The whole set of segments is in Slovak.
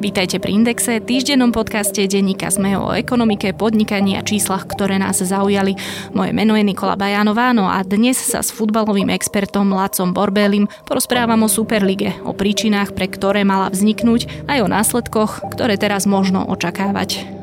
Vítajte pri Indexe, týždennom podcaste denníka sme o ekonomike, podnikaní a číslach, ktoré nás zaujali. Moje meno je Nikola Bajanová, no a dnes sa s futbalovým expertom Lacom Borbélim porozprávam o Superlige, o príčinách, pre ktoré mala vzniknúť, aj o následkoch, ktoré teraz možno očakávať.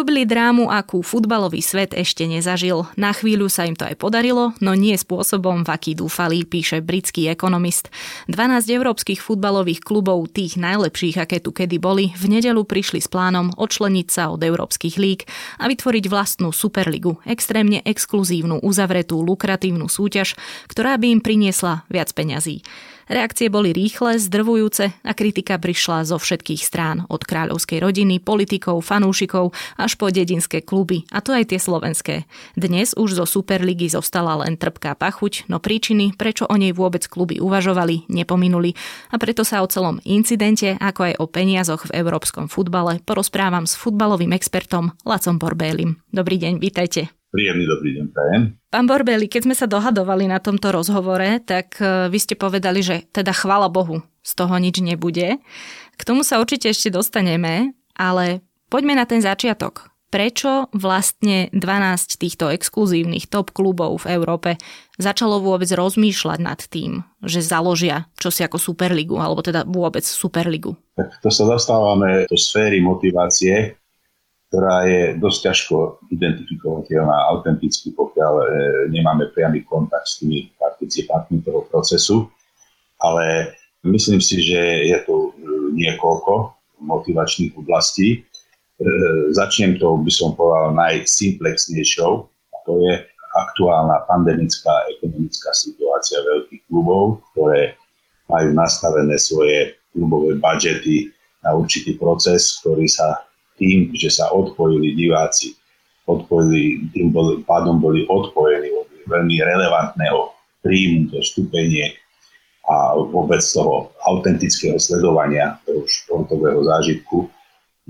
Sľubili drámu, akú futbalový svet ešte nezažil. Na chvíľu sa im to aj podarilo, no nie spôsobom, v aký dúfali, píše britský ekonomist. 12 európskych futbalových klubov, tých najlepších, aké tu kedy boli, v nedelu prišli s plánom odčleniť sa od európskych líg a vytvoriť vlastnú superligu, extrémne exkluzívnu, uzavretú, lukratívnu súťaž, ktorá by im priniesla viac peňazí. Reakcie boli rýchle, zdrvujúce a kritika prišla zo všetkých strán, od kráľovskej rodiny, politikov, fanúšikov až po dedinské kluby, a to aj tie slovenské. Dnes už zo Superligy zostala len trpká pachuť, no príčiny, prečo o nej vôbec kluby uvažovali, nepominuli. A preto sa o celom incidente, ako aj o peniazoch v európskom futbale porozprávam s futbalovým expertom Lacom Borbélim. Dobrý deň, vítajte. Príjemný dobrý deň, prajem. Pán Borbeli, keď sme sa dohadovali na tomto rozhovore, tak e, vy ste povedali, že teda chvala Bohu, z toho nič nebude. K tomu sa určite ešte dostaneme, ale poďme na ten začiatok. Prečo vlastne 12 týchto exkluzívnych top klubov v Európe začalo vôbec rozmýšľať nad tým, že založia čosi ako Superligu, alebo teda vôbec Superligu? Tak to sa dostávame do sféry motivácie, ktorá je dosť ťažko identifikovateľná autenticky, pokiaľ e, nemáme priamy kontakt s tými participantmi toho procesu. Ale myslím si, že je tu e, niekoľko motivačných oblastí. E, začnem to, by som povedal, najsimplexnejšou. A to je aktuálna pandemická ekonomická situácia veľkých klubov, ktoré majú nastavené svoje klubové budžety na určitý proces, ktorý sa tým, že sa odpojili diváci, odpojili, tým boli, pádom boli odpojení od veľmi relevantného príjmu do stupenie a vôbec toho autentického sledovania toho športového zážitku.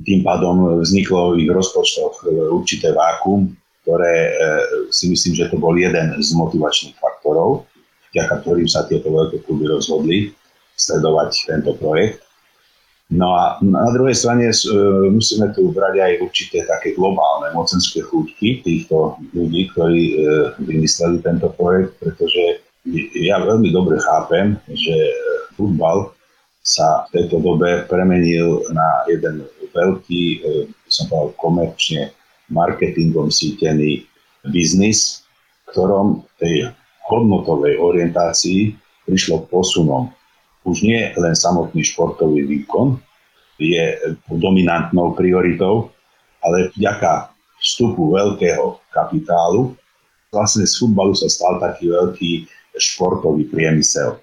Tým pádom vzniklo v ich rozpočtoch určité vákum, ktoré e, si myslím, že to bol jeden z motivačných faktorov, vďaka ktorým sa tieto veľké kluby rozhodli sledovať tento projekt. No a na druhej strane e, musíme tu brať aj určité také globálne mocenské chúťky týchto ľudí, ktorí e, vymysleli tento projekt, pretože ja veľmi dobre chápem, že futbal sa v tejto dobe premenil na jeden veľký, e, som povedal komerčne, marketingom sítený biznis, ktorom tej hodnotovej orientácii prišlo posunom už nie len samotný športový výkon je dominantnou prioritou, ale vďaka vstupu veľkého kapitálu vlastne z futbalu sa stal taký veľký športový priemysel.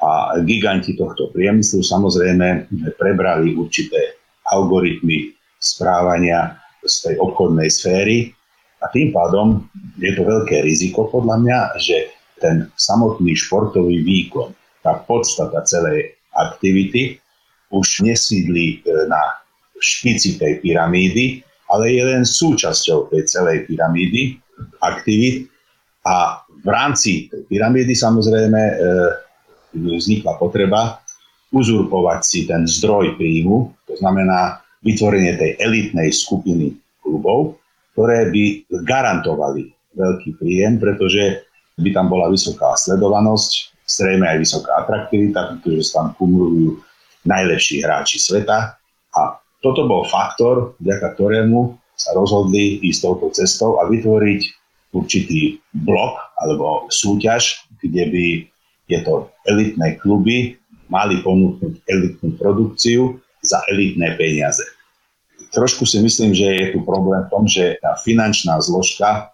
A giganti tohto priemyslu samozrejme prebrali určité algoritmy správania z tej obchodnej sféry a tým pádom je to veľké riziko podľa mňa, že ten samotný športový výkon tá podstata celej aktivity už nesídli e, na špici tej pyramídy, ale je len súčasťou tej celej pyramídy aktivít. A v rámci tej pyramídy samozrejme e, vznikla potreba uzurpovať si ten zdroj príjmu, to znamená vytvorenie tej elitnej skupiny klubov, ktoré by garantovali veľký príjem, pretože by tam bola vysoká sledovanosť, zrejme aj vysoká atraktivita, pretože tam kumulujú najlepší hráči sveta. A toto bol faktor, vďaka ktorému sa rozhodli ísť touto cestou a vytvoriť určitý blok alebo súťaž, kde by tieto elitné kluby mali ponúknuť elitnú produkciu za elitné peniaze. trošku si myslím, že je tu problém v tom, že tá finančná zložka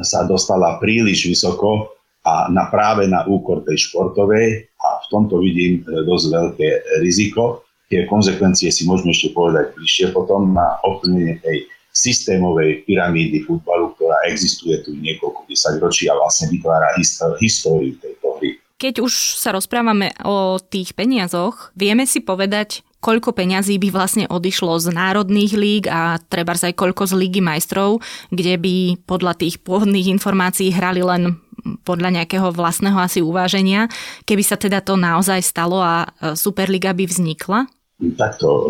sa dostala príliš vysoko a na práve na úkor tej športovej a v tomto vidím dosť veľké riziko. Tie konsekvencie si môžeme ešte povedať bližšie potom na ovplyvnenie tej systémovej pyramídy futbalu, ktorá existuje tu niekoľko desaťročí a vlastne vytvára históriu tejto hry. Keď už sa rozprávame o tých peniazoch, vieme si povedať, koľko peňazí by vlastne odišlo z národných líg a treba aj koľko z lígy majstrov, kde by podľa tých pôvodných informácií hrali len podľa nejakého vlastného asi uváženia, keby sa teda to naozaj stalo a e, Superliga by vznikla? Takto, e,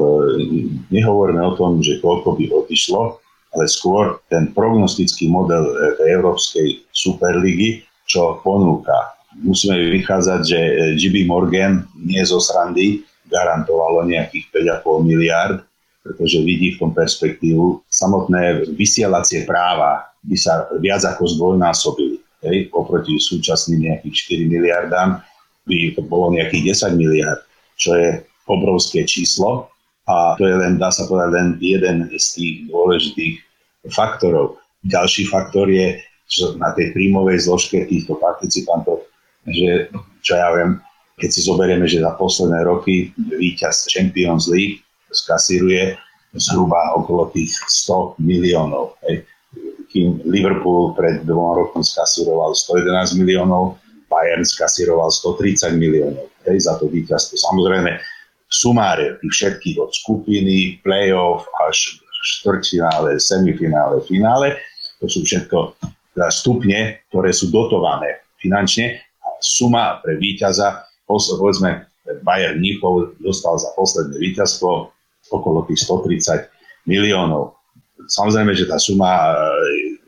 nehovoríme o tom, že koľko by odišlo, ale skôr ten prognostický model e, Európskej Superligy, čo ponúka musíme vychádzať, že JB Morgan nie zo srandy garantovalo nejakých 5,5 miliard, pretože vidí v tom perspektívu. Samotné vysielacie práva by sa viac ako zdvojnásobili. Hej, oproti súčasným nejakých 4 miliardám by to bolo nejakých 10 miliard, čo je obrovské číslo a to je len, dá sa povedať, len jeden z tých dôležitých faktorov. Ďalší faktor je, že na tej príjmovej zložke týchto participantov že čo ja viem, keď si zoberieme, že za posledné roky víťaz Champions League skasíruje zhruba okolo tých 100 miliónov. Hej. Kým Liverpool pred dvoma rokom skasíroval 111 miliónov, Bayern skasíroval 130 miliónov hej, za to víťazstvo. Samozrejme, sumáre tých všetkých od skupiny, playoff až štvrťfinále, semifinále, finále, to sú všetko teda stupne, ktoré sú dotované finančne suma pre víťaza, povedzme Bayern Mníchov dostal za posledné víťazstvo okolo tých 130 miliónov. Samozrejme, že tá suma e,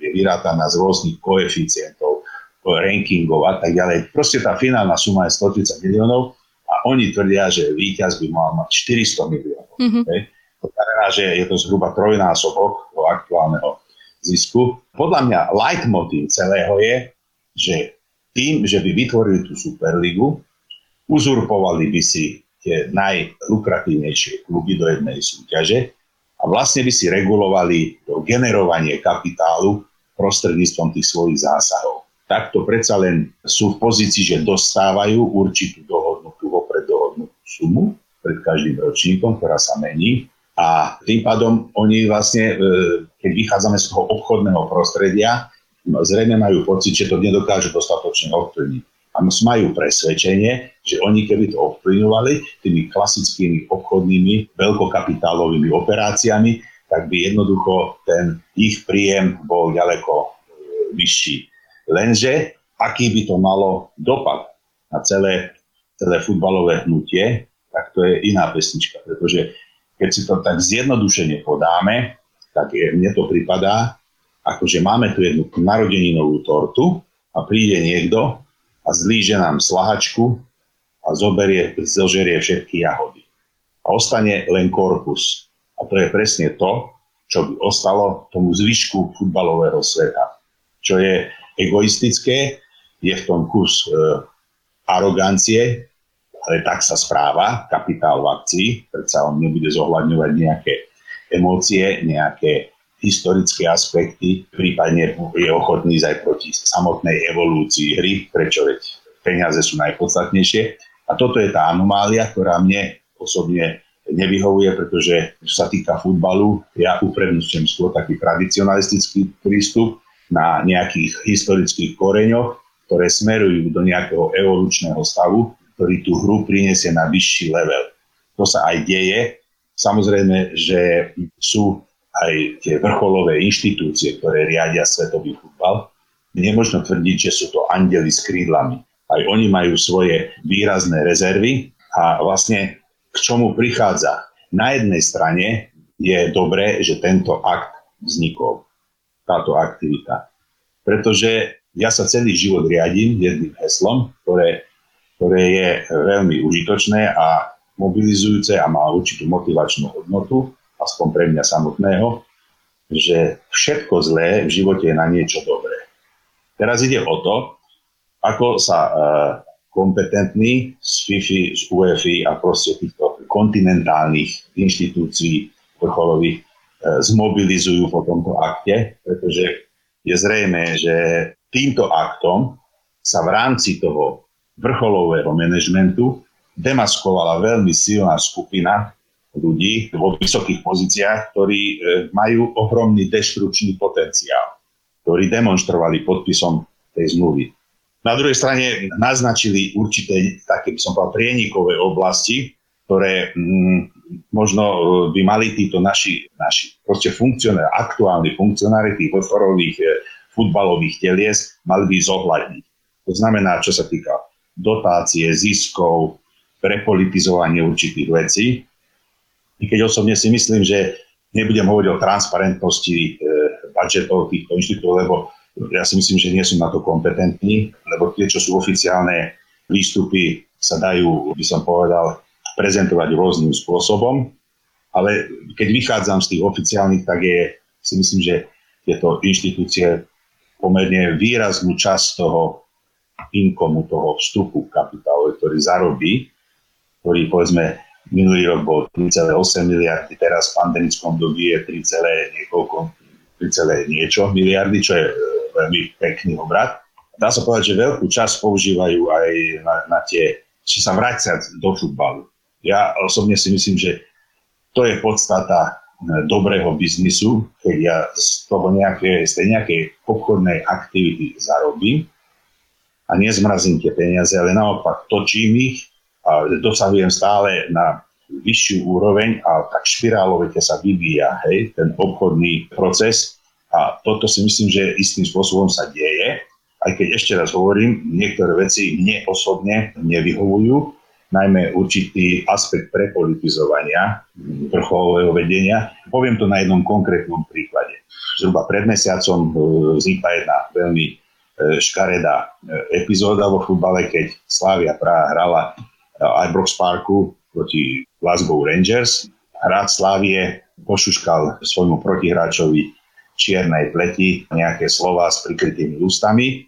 je vyrátaná z rôznych koeficientov, rankingov a tak ďalej. Proste tá finálna suma je 130 miliónov a oni tvrdia, že víťaz by mal mať 400 miliónov. Mm-hmm. To znamená, že je to zhruba trojnásobok do aktuálneho zisku. Podľa mňa leitmotiv celého je, že tým, že by vytvorili tú Superligu, uzurpovali by si tie najlukratívnejšie kluby do jednej súťaže a vlastne by si regulovali to generovanie kapitálu prostredníctvom tých svojich zásahov. Takto predsa len sú v pozícii, že dostávajú určitú dohodnutú, vopred dohodnutú sumu pred každým ročníkom, ktorá sa mení. A tým pádom oni vlastne, e, keď vychádzame z toho obchodného prostredia, zrejme majú pocit, že to nedokážu dostatočne ovplyvniť. A majú presvedčenie, že oni keby to ovplyvňovali tými klasickými obchodnými veľkokapitálovými operáciami, tak by jednoducho ten ich príjem bol ďaleko e, vyšší. Lenže aký by to malo dopad na celé, celé futbalové hnutie, tak to je iná pesnička, pretože keď si to tak zjednodušene podáme, tak je, mne to pripadá, akože máme tu jednu narodeninovú tortu a príde niekto a zlíže nám slahačku a zoberie, zožerie všetky jahody. A ostane len korpus. A to je presne to, čo by ostalo tomu zvyšku futbalového sveta. Čo je egoistické, je v tom kus e, arogancie, ale tak sa správa kapitál v akcii, predsa on nebude zohľadňovať nejaké emócie, nejaké historické aspekty, prípadne je ochotný aj proti samotnej evolúcii hry, prečo veď peniaze sú najpodstatnejšie. A toto je tá anomália, ktorá mne osobne nevyhovuje, pretože čo sa týka futbalu, ja uprednostňujem skôr taký tradicionalistický prístup na nejakých historických koreňoch, ktoré smerujú do nejakého evolučného stavu, ktorý tú hru priniesie na vyšší level. To sa aj deje. Samozrejme, že sú aj tie vrcholové inštitúcie, ktoré riadia svetový futbal, nemôžno tvrdiť, že sú to andeli s krídlami. Aj oni majú svoje výrazné rezervy a vlastne čomu prichádza. Na jednej strane je dobré, že tento akt vznikol, táto aktivita. Pretože ja sa celý život riadím jedným heslom, ktoré, ktoré je veľmi užitočné a mobilizujúce a má určitú motivačnú hodnotu aspoň pre mňa samotného, že všetko zlé v živote je na niečo dobré. Teraz ide o to, ako sa uh, kompetentní z FIFI, z UEFI a proste týchto kontinentálnych inštitúcií vrcholových zmobilizujú po tomto akte, pretože je zrejme, že týmto aktom sa v rámci toho vrcholového manažmentu demaskovala veľmi silná skupina ľudí vo vysokých pozíciách, ktorí e, majú ohromný deštručný potenciál, ktorí demonstrovali podpisom tej zmluvy. Na druhej strane naznačili určité také, by som povedal, prienikové oblasti, ktoré mm, možno e, by mali títo naši, naši proste funkcionári, aktuálni funkcionári tých vrcholových e, futbalových telies mali by zohľadniť. To znamená, čo sa týka dotácie, ziskov, prepolitizovanie určitých vecí. I keď osobne si myslím, že nebudem hovoriť o transparentnosti e, budžetov týchto inštitútov, lebo ja si myslím, že nie sú na to kompetentní, lebo tie, čo sú oficiálne výstupy, sa dajú, by som povedal, prezentovať rôznym spôsobom. Ale keď vychádzam z tých oficiálnych, tak je, si myslím, že tieto inštitúcie pomerne výraznú časť toho inkomu, toho vstupu kapitálu, ktorý zarobí, ktorý povedzme minulý rok bol 3,8 miliardy, teraz v pandemickom dobí je 3, niekoľko, 3, niečo miliardy, čo je e, veľmi pekný obrad. Dá sa povedať, že veľkú časť používajú aj na, na tie, či sa vrácať do futbalu. Ja osobne si myslím, že to je podstata e, dobrého biznisu, keď ja z toho nejaké, z tej nejakej obchodnej aktivity zarobím a nezmrazím tie peniaze, ale naopak točím ich a dosahujem stále na vyššiu úroveň a tak špirálovite sa vyvíja hej, ten obchodný proces. A toto si myslím, že istým spôsobom sa deje, aj keď ešte raz hovorím, niektoré veci mne osobne nevyhovujú, najmä určitý aspekt prepolitizovania vrcholového vedenia. Poviem to na jednom konkrétnom príklade. Zhruba pred mesiacom e, vznikla jedna veľmi e, škaredá e, epizóda vo futbale, keď Slavia Praha hrala Ibrox Parku proti Glasgow Rangers. Hráč Slávie pošuškal svojmu protihráčovi čiernej pleti nejaké slova s prikrytými ústami,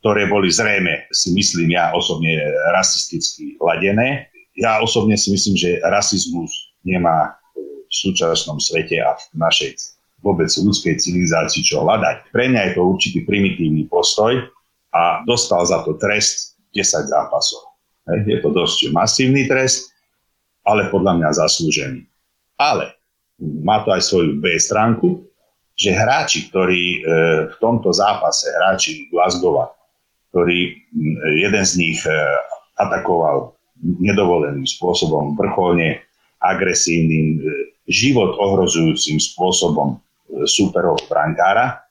ktoré boli zrejme, si myslím ja osobne, rasisticky ladené. Ja osobne si myslím, že rasizmus nemá v súčasnom svete a v našej vôbec ľudskej civilizácii čo hľadať. Pre mňa je to určitý primitívny postoj a dostal za to trest 10 zápasov. Je to dosť masívny trest, ale podľa mňa zaslúžený. Ale má to aj svoju B stránku, že hráči, ktorí e, v tomto zápase, hráči Glasgowa, ktorý jeden z nich e, atakoval nedovoleným spôsobom, vrcholne agresívnym, e, život ohrozujúcim spôsobom superov brankára,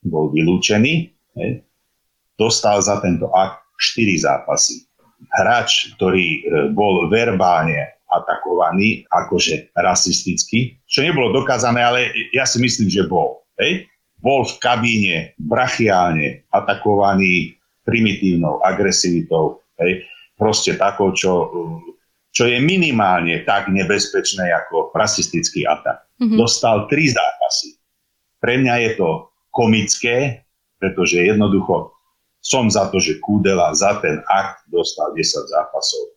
bol vylúčený, dostal za tento akt 4 zápasy hráč, ktorý e, bol verbálne atakovaný, akože rasisticky, čo nebolo dokázané, ale ja si myslím, že bol. Hej? Bol v kabíne brachiálne atakovaný primitívnou agresivitou, hej? proste takou, čo, čo je minimálne tak nebezpečné ako rasistický atak. Mm-hmm. Dostal tri zápasy. Pre mňa je to komické, pretože jednoducho som za to, že Kúdela za ten akt dostal 10 zápasov.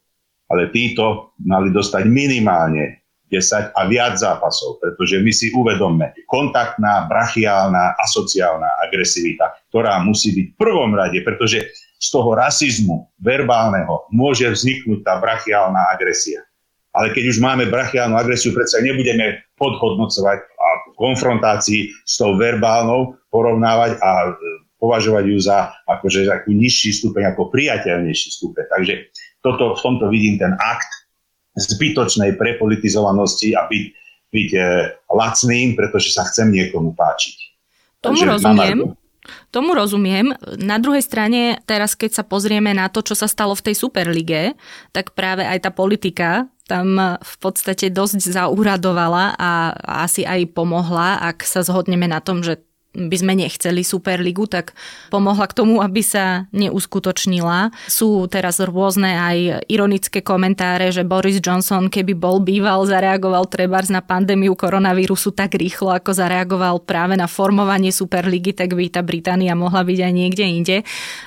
Ale títo mali dostať minimálne 10 a viac zápasov, pretože my si uvedomme, kontaktná, brachiálna, asociálna agresivita, ktorá musí byť v prvom rade, pretože z toho rasizmu verbálneho môže vzniknúť tá brachiálna agresia. Ale keď už máme brachiálnu agresiu, predsa nebudeme podhodnocovať a v konfrontácii s tou verbálnou porovnávať a považovať ju za akože takú nižší stupeň, ako priateľnejší stupeň. Takže toto, v tomto vidím ten akt zbytočnej prepolitizovanosti a byť, byť e, lacným, pretože sa chcem niekomu páčiť. Tomu Takže rozumiem. Tomu rozumiem. Na druhej strane, teraz keď sa pozrieme na to, čo sa stalo v tej Superlige, tak práve aj tá politika tam v podstate dosť zauradovala a asi aj pomohla, ak sa zhodneme na tom, že by sme nechceli Superligu, tak pomohla k tomu, aby sa neuskutočnila. Sú teraz rôzne aj ironické komentáre, že Boris Johnson, keby bol býval, zareagoval trebárs na pandémiu koronavírusu tak rýchlo, ako zareagoval práve na formovanie Superligy, tak by tá Británia mohla byť aj niekde inde.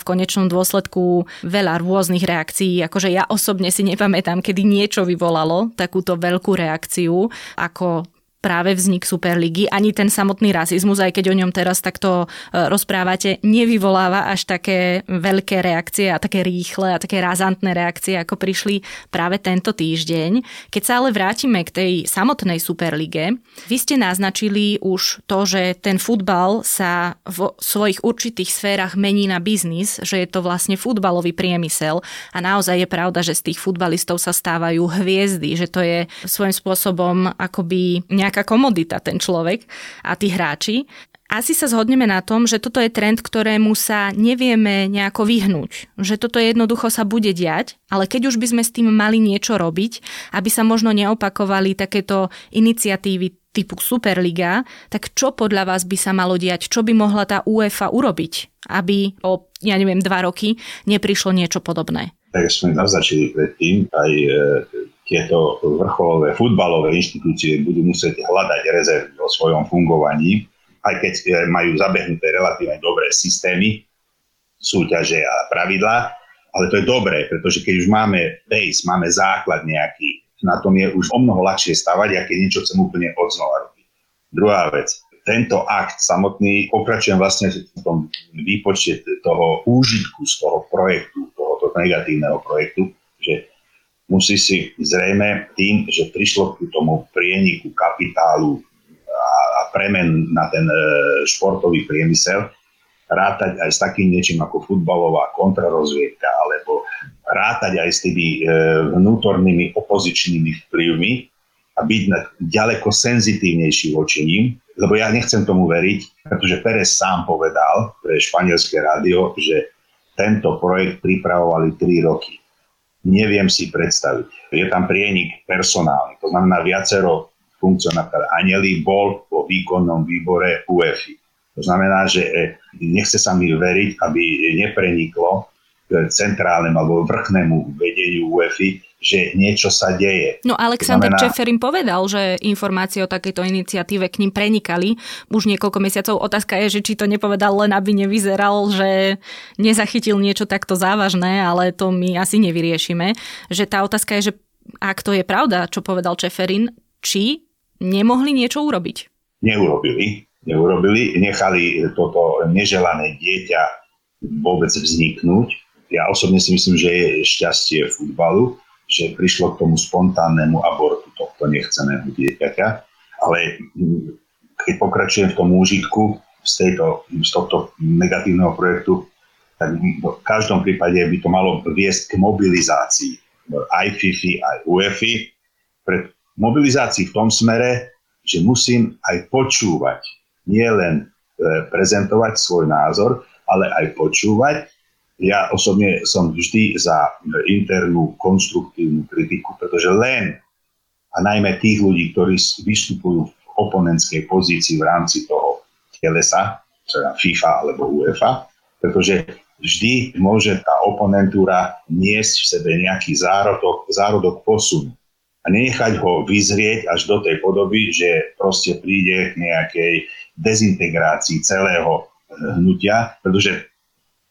V konečnom dôsledku veľa rôznych reakcií, akože ja osobne si nepamätám, kedy niečo vyvolalo takúto veľkú reakciu, ako práve vznik Superligy, ani ten samotný rasizmus, aj keď o ňom teraz takto e, rozprávate, nevyvoláva až také veľké reakcie a také rýchle a také razantné reakcie, ako prišli práve tento týždeň. Keď sa ale vrátime k tej samotnej Superlige, vy ste naznačili už to, že ten futbal sa v svojich určitých sférach mení na biznis, že je to vlastne futbalový priemysel a naozaj je pravda, že z tých futbalistov sa stávajú hviezdy, že to je svojím spôsobom akoby nejak nejaká komodita ten človek a tí hráči. Asi sa zhodneme na tom, že toto je trend, ktorému sa nevieme nejako vyhnúť. Že toto jednoducho sa bude diať, ale keď už by sme s tým mali niečo robiť, aby sa možno neopakovali takéto iniciatívy typu Superliga, tak čo podľa vás by sa malo diať? Čo by mohla tá UEFA urobiť, aby o, ja neviem, dva roky neprišlo niečo podobné? Tak sme naznačili predtým, aj e, tieto vrcholové futbalové inštitúcie budú musieť hľadať rezervy o svojom fungovaní, aj keď e, majú zabehnuté relatívne dobré systémy, súťaže a pravidlá, ale to je dobré, pretože keď už máme base, máme základ nejaký, na tom je už o mnoho ľahšie stavať, a keď niečo chcem úplne od robiť. Druhá vec, tento akt samotný, pokračujem vlastne v tom výpočte toho úžitku z toho projektu, tohoto negatívneho projektu, musí si zrejme tým, že prišlo k tomu prieniku kapitálu a premen na ten e, športový priemysel, rátať aj s takým niečím ako futbalová kontrarozviedka, alebo rátať aj s tými e, vnútornými opozičnými vplyvmi a byť ďaleko senzitívnejší voči ním, lebo ja nechcem tomu veriť, pretože Pérez sám povedal pre španielské rádio, že tento projekt pripravovali 3 roky neviem si predstaviť. Je tam prienik personálny, to znamená viacero funkcionárov. Aneli bol vo výkonnom výbore UEFI. To znamená, že e, nechce sa mi veriť, aby nepreniklo k centrálnemu alebo vrchnému vedeniu UEFI, že niečo sa deje. No Alexander znamená... Čeferin povedal, že informácie o takejto iniciatíve k ním prenikali už niekoľko mesiacov. Otázka je, že či to nepovedal len, aby nevyzeral, že nezachytil niečo takto závažné, ale to my asi nevyriešime. Že tá otázka je, že ak to je pravda, čo povedal Čeferin, či nemohli niečo urobiť? Neurobili. Neurobili, nechali toto neželané dieťa vôbec vzniknúť. Ja osobne si myslím, že je šťastie futbalu, že prišlo k tomu spontánnemu abortu tohto nechceného dieťaťa, ale keď pokračujem v tom úžitku z, tejto, z tohto negatívneho projektu, tak v každom prípade by to malo viesť k mobilizácii aj FIFI, aj UEFI, pred mobilizácii v tom smere, že musím aj počúvať, nie len e, prezentovať svoj názor, ale aj počúvať ja osobne som vždy za internú konstruktívnu kritiku, pretože len a najmä tých ľudí, ktorí vystupujú v oponentskej pozícii v rámci toho telesa, teda FIFA alebo UEFA, pretože vždy môže tá oponentúra niesť v sebe nejaký zárodok, zárodok posunu a nenechať ho vyzrieť až do tej podoby, že proste príde k nejakej dezintegrácii celého hnutia, pretože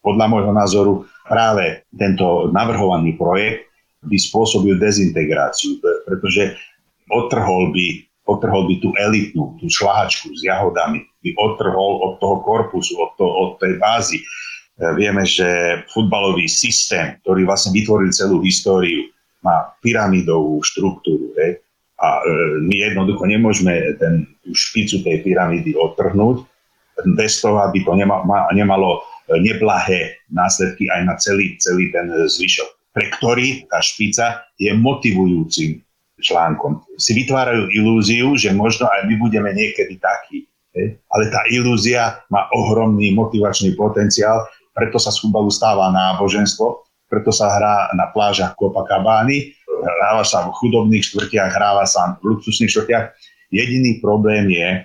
podľa môjho názoru práve tento navrhovaný projekt by spôsobil dezintegráciu, pretože otrhol by, otrhol by tú elitnú, tú šláčku s jahodami, by otrhol od toho korpusu, od, to, od tej bázy. E, vieme, že futbalový systém, ktorý vlastne vytvoril celú históriu, má pyramidovú štruktúru. Hej? A e, my jednoducho nemôžeme ten, tú špicu tej pyramídy odtrhnúť, bez toho, aby to nema, nemalo neblahé následky aj na celý, celý ten zvyšok, pre ktorý tá špica je motivujúcim článkom. Si vytvárajú ilúziu, že možno aj my budeme niekedy takí. Ale tá ilúzia má ohromný motivačný potenciál, preto sa z futbalu stáva náboženstvo, preto sa hrá na plážach Copacabány, hráva sa v chudobných štvrtiach, hráva sa v luxusných štvrtiach. Jediný problém je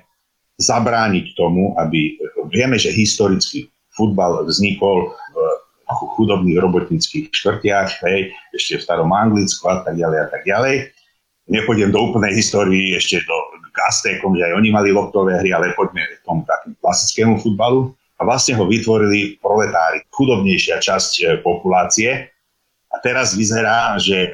zabrániť tomu, aby, vieme, že historicky futbal vznikol v chudobných robotníckých štvrtiach, hej, ešte v starom Anglicku a tak ďalej a tak ďalej. Nepôjdem do úplnej histórii ešte do Aztékom, že aj oni mali loptové hry, ale poďme k tomu takým klasickému futbalu. A vlastne ho vytvorili proletári, chudobnejšia časť e, populácie. A teraz vyzerá, že e,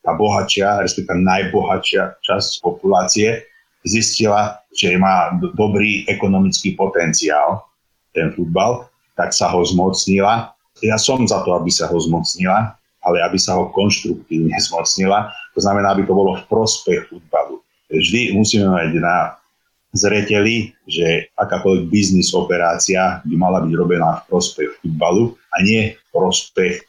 tá bohatšia, respektíve najbohatšia časť populácie zistila, že má dobrý ekonomický potenciál ten futbal, tak sa ho zmocnila. Ja som za to, aby sa ho zmocnila, ale aby sa ho konštruktívne zmocnila. To znamená, aby to bolo v prospech futbalu. Vždy musíme mať na zreteli, že akákoľvek biznis operácia by mala byť robená v prospech futbalu a nie v prospech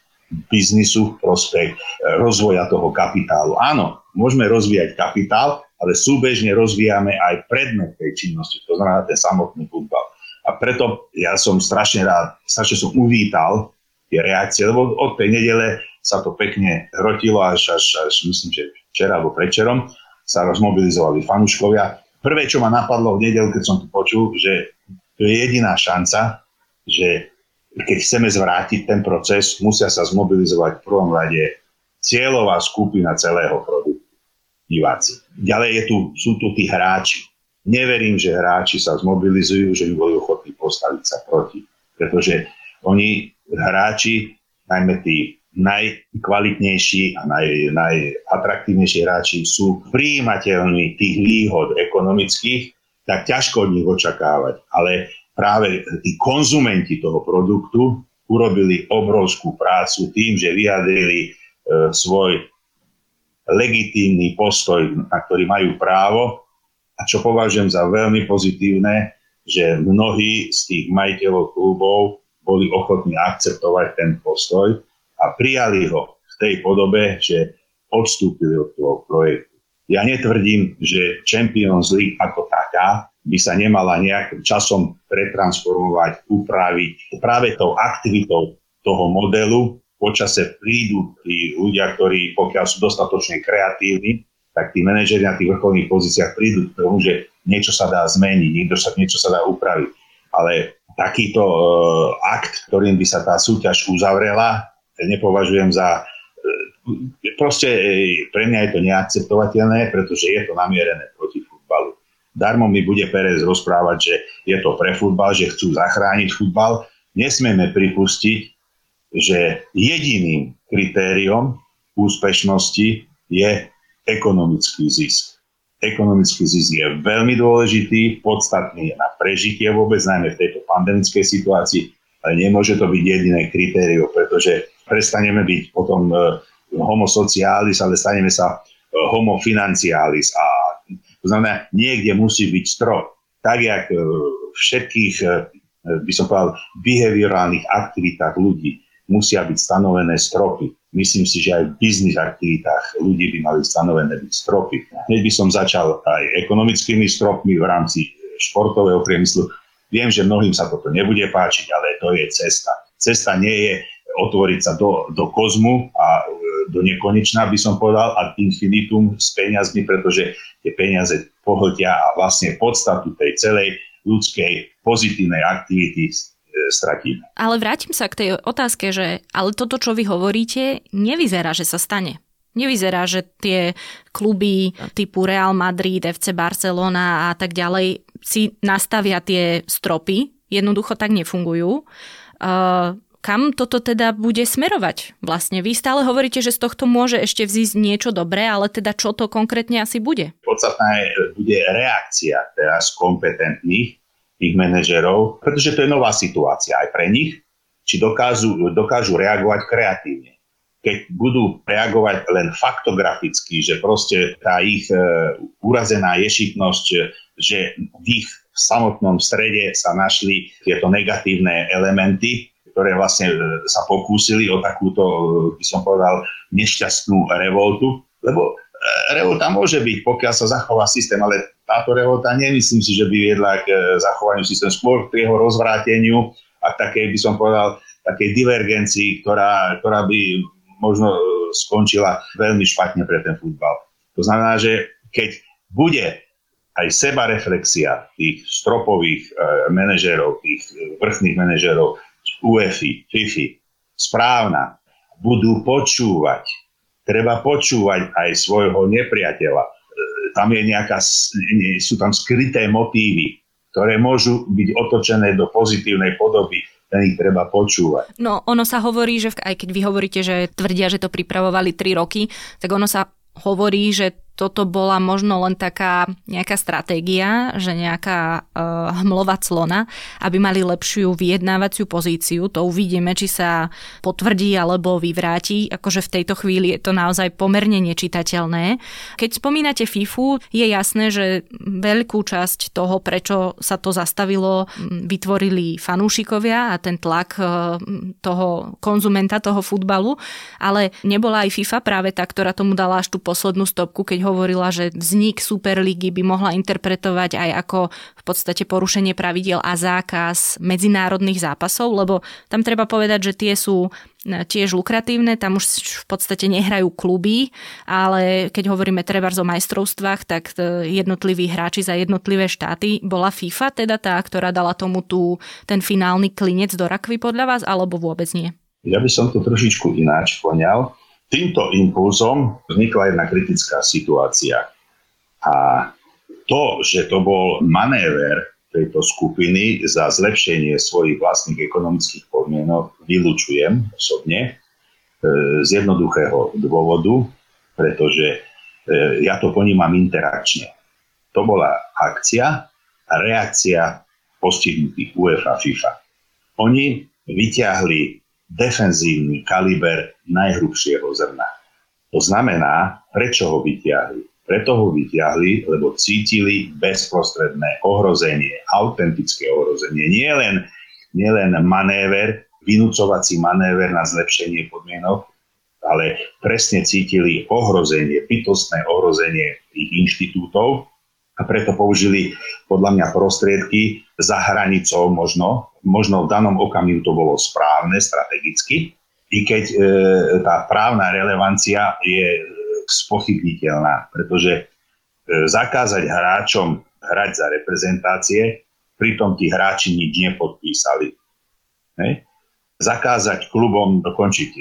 biznisu, v prospech e, rozvoja toho kapitálu. Áno, môžeme rozvíjať kapitál, ale súbežne rozvíjame aj predmet tej činnosti, to znamená ten samotný futbal. A preto ja som strašne rád, strašne som uvítal tie reakcie, lebo od tej nedele sa to pekne hrotilo až, až, až myslím, že včera alebo prečerom sa rozmobilizovali fanúškovia prvé, čo ma napadlo v nedelu, keď som to počul, že to je jediná šanca, že keď chceme zvrátiť ten proces, musia sa zmobilizovať v prvom rade cieľová skupina celého produktu, diváci. Ďalej je tu, sú tu tí hráči. Neverím, že hráči sa zmobilizujú, že by boli ochotní postaviť sa proti. Pretože oni, hráči, najmä tí najkvalitnejší a naj, najatraktívnejší hráči sú príjimateľní tých výhod ekonomických, tak ťažko od nich očakávať. Ale práve tí konzumenti toho produktu urobili obrovskú prácu tým, že vyjadrili e, svoj legitímny postoj, na ktorý majú právo a čo považujem za veľmi pozitívne, že mnohí z tých majiteľov klubov boli ochotní akceptovať ten postoj a prijali ho v tej podobe, že odstúpili od toho projektu. Ja netvrdím, že Champions League ako taká by sa nemala nejakým časom pretransformovať, upraviť práve tou aktivitou toho modelu. Počase prídu tí ľudia, ktorí pokiaľ sú dostatočne kreatívni, tak tí manažeri na tých vrcholných pozíciách prídu k tomu, že niečo sa dá zmeniť, niečo sa, niečo sa dá upraviť. Ale takýto uh, akt, ktorým by sa tá súťaž uzavrela, nepovažujem za... E, proste e, pre mňa je to neakceptovateľné, pretože je to namierené proti futbalu. Darmo mi bude Perez rozprávať, že je to pre futbal, že chcú zachrániť futbal. Nesmieme pripustiť, že jediným kritériom úspešnosti je ekonomický zisk. Ekonomický zisk je veľmi dôležitý, podstatný na prežitie vôbec, najmä v tejto pandemickej situácii, ale nemôže to byť jediné kritérium, pretože prestaneme byť potom e, homo socialis, ale staneme sa e, homo financialis. A to znamená, niekde musí byť strop. Tak, jak e, všetkých, by som povedal, behaviorálnych aktivitách ľudí musia byť stanovené stropy. Myslím si, že aj v biznis aktivitách ľudí by mali stanovené byť stropy. Hneď by som začal aj ekonomickými stropmi v rámci športového priemyslu. Viem, že mnohým sa toto nebude páčiť, ale to je cesta. Cesta nie je otvoriť sa do, do kozmu a e, do nekonečná by som povedal ad infinitum s peniazmi, pretože tie peniaze pohltia a vlastne podstatu tej celej ľudskej pozitívnej aktivity stratíme. Ale vrátim sa k tej otázke, že ale toto, čo vy hovoríte, nevyzerá, že sa stane. Nevyzerá, že tie kluby typu Real Madrid, FC Barcelona a tak ďalej si nastavia tie stropy. Jednoducho tak nefungujú. Uh, kam toto teda bude smerovať? Vlastne vy stále hovoríte, že z tohto môže ešte vzísť niečo dobré, ale teda čo to konkrétne asi bude? Podstatná je, bude reakcia teraz kompetentných tých manažerov, pretože to je nová situácia aj pre nich, či dokážu, dokážu reagovať kreatívne. Keď budú reagovať len faktograficky, že proste tá ich e, urazená ješitnosť, že v ich samotnom strede sa našli tieto negatívne elementy, ktoré vlastne e, sa pokúsili o takúto, e, by som povedal, nešťastnú revoltu, lebo e, revolta môže byť, pokiaľ sa zachová systém, ale táto revolta nemyslím si, že by viedla k zachovaniu systému, skôr k jeho rozvráteniu a takej, by som povedal, takej divergencii, ktorá, ktorá by možno skončila veľmi špatne pre ten futbal. To znamená, že keď bude aj seba reflexia tých stropových e, manažérov, tých vrchných manažérov, UEFI, FIFI, správna, budú počúvať. Treba počúvať aj svojho nepriateľa. E, tam je nejaká, sú tam skryté motívy, ktoré môžu byť otočené do pozitívnej podoby ten ich treba počúvať. No, ono sa hovorí, že aj keď vy hovoríte, že tvrdia, že to pripravovali 3 roky, tak ono sa hovorí, že toto bola možno len taká nejaká stratégia, že nejaká uh, hmlova clona, aby mali lepšiu vyjednávaciu pozíciu. To uvidíme, či sa potvrdí alebo vyvráti. Akože v tejto chvíli je to naozaj pomerne nečitateľné. Keď spomínate FIFU, je jasné, že veľkú časť toho, prečo sa to zastavilo, vytvorili fanúšikovia a ten tlak uh, toho konzumenta toho futbalu, ale nebola aj FIFA práve tá, ktorá tomu dala až tú poslednú stopku, keď hovorila, že vznik Superligy by mohla interpretovať aj ako v podstate porušenie pravidel a zákaz medzinárodných zápasov, lebo tam treba povedať, že tie sú e, tiež lukratívne, tam už v podstate nehrajú kluby, ale keď hovoríme treba o majstrovstvách, tak e, jednotliví hráči za jednotlivé štáty bola FIFA teda tá, ktorá dala tomu tú, ten finálny klinec do rakvy podľa vás, alebo vôbec nie? Ja by som to trošičku ináč poňal. Týmto impulzom vznikla jedna kritická situácia. A to, že to bol manéver tejto skupiny za zlepšenie svojich vlastných ekonomických podmienok, vylučujem osobne e, z jednoduchého dôvodu, pretože e, ja to ponímam interakčne. To bola akcia a reakcia postihnutých UEFA FIFA. Oni vyťahli defenzívny kaliber najhrubšieho zrna. To znamená, prečo ho vyťahli? Preto ho vyťahli, lebo cítili bezprostredné ohrozenie, autentické ohrozenie. Nie len, nie len manéver, vynúcovací manéver na zlepšenie podmienok, ale presne cítili ohrozenie, bytostné ohrozenie tých inštitútov a preto použili podľa mňa prostriedky za hranicou možno. Možno v danom okamihu to bolo správne strategicky, i keď e, tá právna relevancia je e, spochybniteľná, pretože e, zakázať hráčom hrať za reprezentácie, pritom tí hráči nič nepodpísali. Ne? Zakázať klubom dokončiť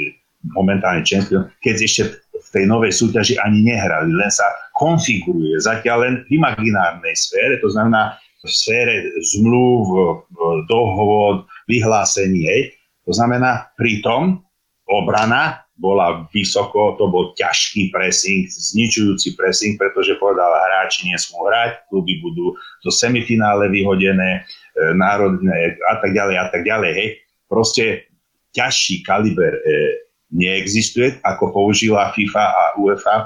momentálne čempion, keď ešte v tej novej súťaži ani nehrali, len sa konfiguruje zatiaľ len v imaginárnej sfére, to znamená v sfére zmluv, dohovod, vyhlásení. Hej. To znamená, pritom obrana bola vysoko, to bol ťažký pressing, zničujúci pressing, pretože povedal, hráči nesmú hrať, kluby budú zo semifinále vyhodené, e, národné a tak ďalej a tak ďalej. Hej. Proste ťažší kaliber e, neexistuje, ako použila FIFA a UEFA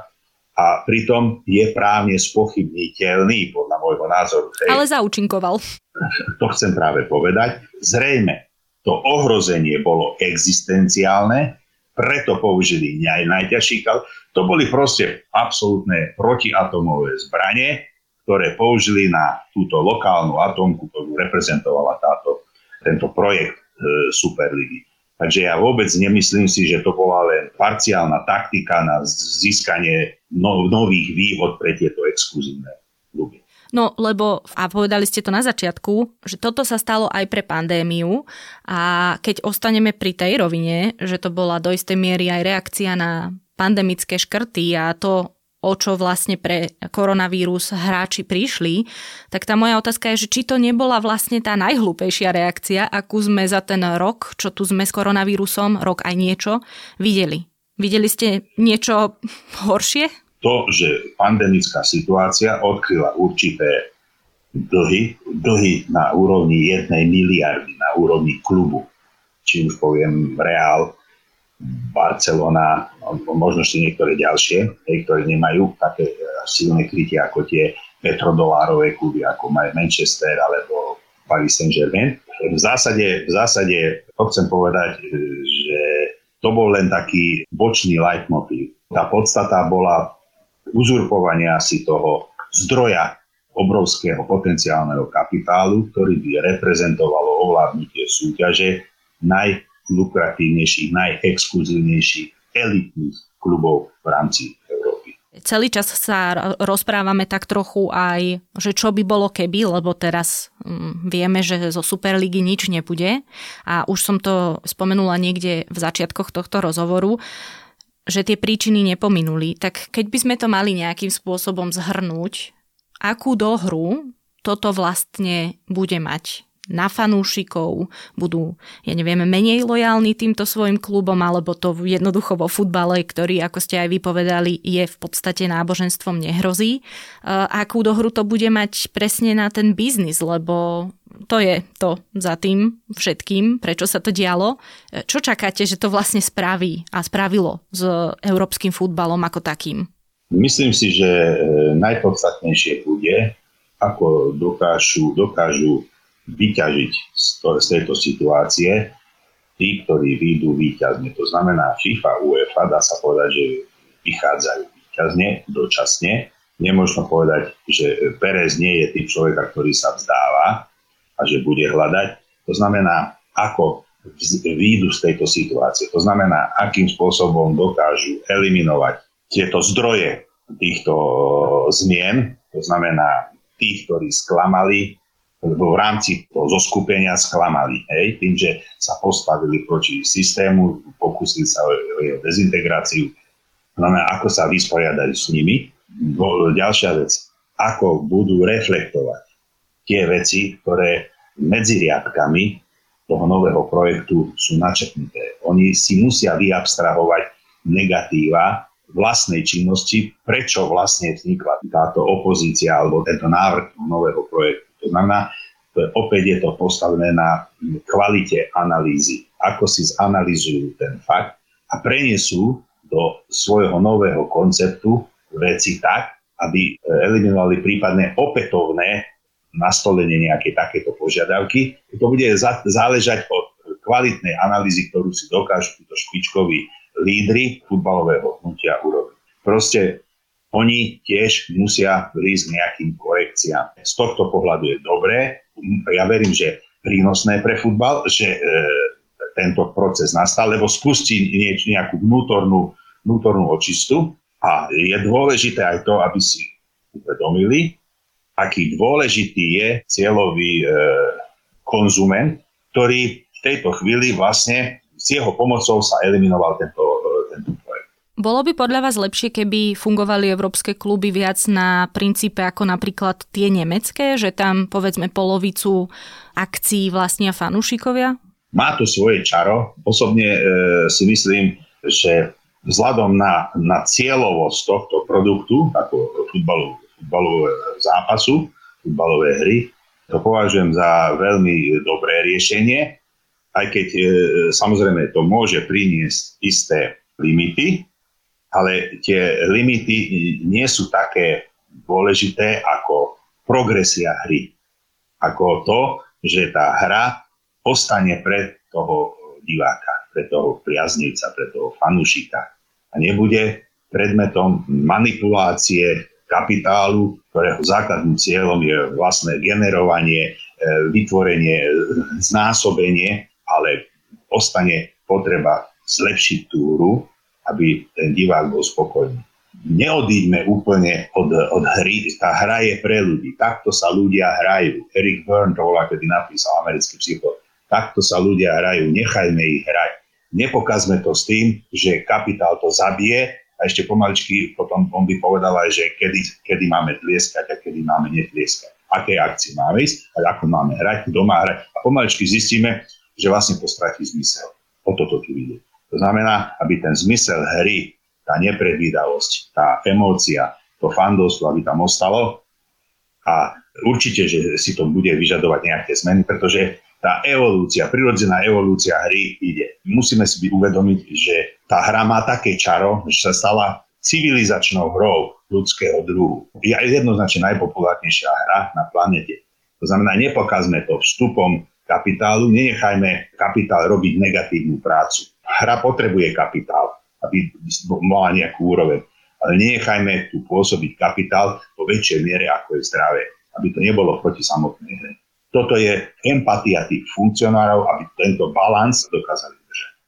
a pritom je právne spochybniteľný podľa môjho názoru. Ale zaučinkoval. To chcem práve povedať. Zrejme to ohrozenie bolo existenciálne, preto použili aj najťažší kal. To boli proste absolútne protiatomové zbranie, ktoré použili na túto lokálnu atomku, ktorú reprezentovala táto, tento projekt e, Superligy. Takže ja vôbec nemyslím si, že to bola len parciálna taktika na získanie no, nových výhod pre tieto exkluzívne kluby. No, lebo, a povedali ste to na začiatku, že toto sa stalo aj pre pandémiu a keď ostaneme pri tej rovine, že to bola do istej miery aj reakcia na pandemické škrty a to, o čo vlastne pre koronavírus hráči prišli, tak tá moja otázka je, že či to nebola vlastne tá najhlúpejšia reakcia, akú sme za ten rok, čo tu sme s koronavírusom, rok aj niečo, videli. Videli ste niečo horšie? To, že pandemická situácia odkryla určité dlhy, dlhy na úrovni jednej miliardy, na úrovni klubu, či už poviem Real, Barcelona, možno ešte niektoré ďalšie, ktoré nemajú také e, silné krytie ako tie petrodolárové kluby, ako majú Manchester alebo Paris Saint-Germain. V zásade, v zásade to chcem povedať, e, že to bol len taký bočný leitmotiv. Tá podstata bola uzurpovania si toho zdroja obrovského potenciálneho kapitálu, ktorý by reprezentovalo ovládnutie súťaže naj lukratívnejších, najexkluzívnejších elitných klubov v rámci Európy. Celý čas sa rozprávame tak trochu aj, že čo by bolo keby, lebo teraz mm, vieme, že zo Superligy nič nebude a už som to spomenula niekde v začiatkoch tohto rozhovoru, že tie príčiny nepominuli. Tak keď by sme to mali nejakým spôsobom zhrnúť, akú dohru toto vlastne bude mať na fanúšikov, budú, ja neviem, menej lojálni týmto svojim klubom, alebo to jednoducho vo futbale, ktorý, ako ste aj vypovedali, je v podstate náboženstvom nehrozí. Akú dohru to bude mať presne na ten biznis, lebo to je to za tým všetkým, prečo sa to dialo. Čo čakáte, že to vlastne spraví a spravilo s európskym futbalom ako takým? Myslím si, že e, najpodstatnejšie bude, ako dokážu, dokážu vyťažiť z, to, z tejto situácie tí, ktorí výjdu výťazne. To znamená FIFA, UEFA, dá sa povedať, že vychádzajú výťazne, dočasne. Nemôžno povedať, že Perez nie je typ človeka, ktorý sa vzdáva a že bude hľadať. To znamená, ako výjdu z tejto situácie. To znamená, akým spôsobom dokážu eliminovať tieto zdroje týchto zmien, to znamená tých, ktorí sklamali, lebo v rámci toho zoskupenia sklamali. Hej, tým, že sa postavili proti systému, pokúsili sa o jeho dezintegráciu. Znamená, ako sa vysporiadať s nimi. Ďalšia vec, ako budú reflektovať tie veci, ktoré medzi riadkami toho nového projektu sú načetnuté. Oni si musia vyabstrahovať negatíva vlastnej činnosti, prečo vlastne vznikla táto opozícia alebo tento návrh nového projektu. To znamená, to je, opäť je to postavené na kvalite analýzy. Ako si zanalizujú ten fakt a prenesú do svojho nového konceptu veci tak, aby eliminovali prípadne opätovné nastolenie nejakej takéto požiadavky. To bude záležať od kvalitnej analýzy, ktorú si dokážu títo špičkoví lídry futbalového hnutia urobiť. Proste oni tiež musia prísť nejakým korekciám. Z tohto pohľadu je dobré. Ja verím, že prínosné pre futbal, že e, tento proces nastal, lebo spustí nieč, nejakú vnútornú, vnútornú očistu a je dôležité aj to, aby si uvedomili, aký dôležitý je cieľový e, konzument, ktorý v tejto chvíli vlastne s jeho pomocou sa eliminoval tento, e, tento projekt. Bolo by podľa vás lepšie, keby fungovali európske kluby viac na princípe ako napríklad tie nemecké, že tam povedzme polovicu akcií vlastnia fanúšikovia? Má to svoje čaro. Osobne e, si myslím, že vzhľadom na, na cieľovosť tohto produktu, ako futbalu, futbalového zápasu, futbalové hry, to považujem za veľmi dobré riešenie aj keď e, samozrejme to môže priniesť isté limity, ale tie limity nie sú také dôležité ako progresia hry. Ako to, že tá hra ostane pre toho diváka, pre toho priaznivca, pre toho fanúšika a nebude predmetom manipulácie kapitálu, ktorého základným cieľom je vlastné generovanie, e, vytvorenie, znásobenie ale ostane potreba zlepšiť túru, aby ten divák bol spokojný. Neodíďme úplne od, od hry, tá hra je pre ľudí, takto sa ľudia hrajú. Eric Byrne to bola, kedy napísal americký psycholog. Takto sa ľudia hrajú, nechajme ich hrať. Nepokazme to s tým, že kapitál to zabije a ešte pomaličky potom on by povedal aj, že kedy, kedy máme tlieskať a kedy máme netlieskať. Aké akcie máme ísť a ako máme hrať, kto má hrať. A pomaličky zistíme, že vlastne to stratí zmysel. O toto tu ide. To znamená, aby ten zmysel hry, tá nepredvídavosť, tá emócia, to fandovstvo, aby tam ostalo. A určite, že si to bude vyžadovať nejaké zmeny, pretože tá evolúcia, prirodzená evolúcia hry ide. Musíme si uvedomiť, že tá hra má také čaro, že sa stala civilizačnou hrou ľudského druhu. Je jednoznačne najpopulárnejšia hra na planete. To znamená, nepokazme to vstupom kapitálu, nenechajme kapitál robiť negatívnu prácu. Hra potrebuje kapitál, aby mala nejakú úroveň. Ale nenechajme tu pôsobiť kapitál po väčšej miere, ako je zdravé. Aby to nebolo proti samotnej hre. Toto je empatia tých funkcionárov, aby tento balans dokázali.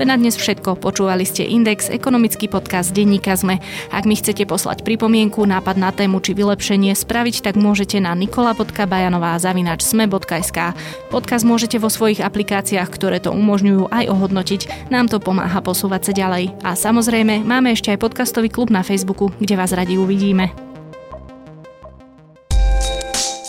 je na dnes všetko. Počúvali ste Index, ekonomický podcast denníka ZME. Ak mi chcete poslať pripomienku, nápad na tému či vylepšenie, spraviť tak môžete na nikola.bajanová.sme.sk. Podcast môžete vo svojich aplikáciách, ktoré to umožňujú, aj ohodnotiť. Nám to pomáha posúvať sa ďalej. A samozrejme, máme ešte aj podcastový klub na Facebooku, kde vás radi uvidíme.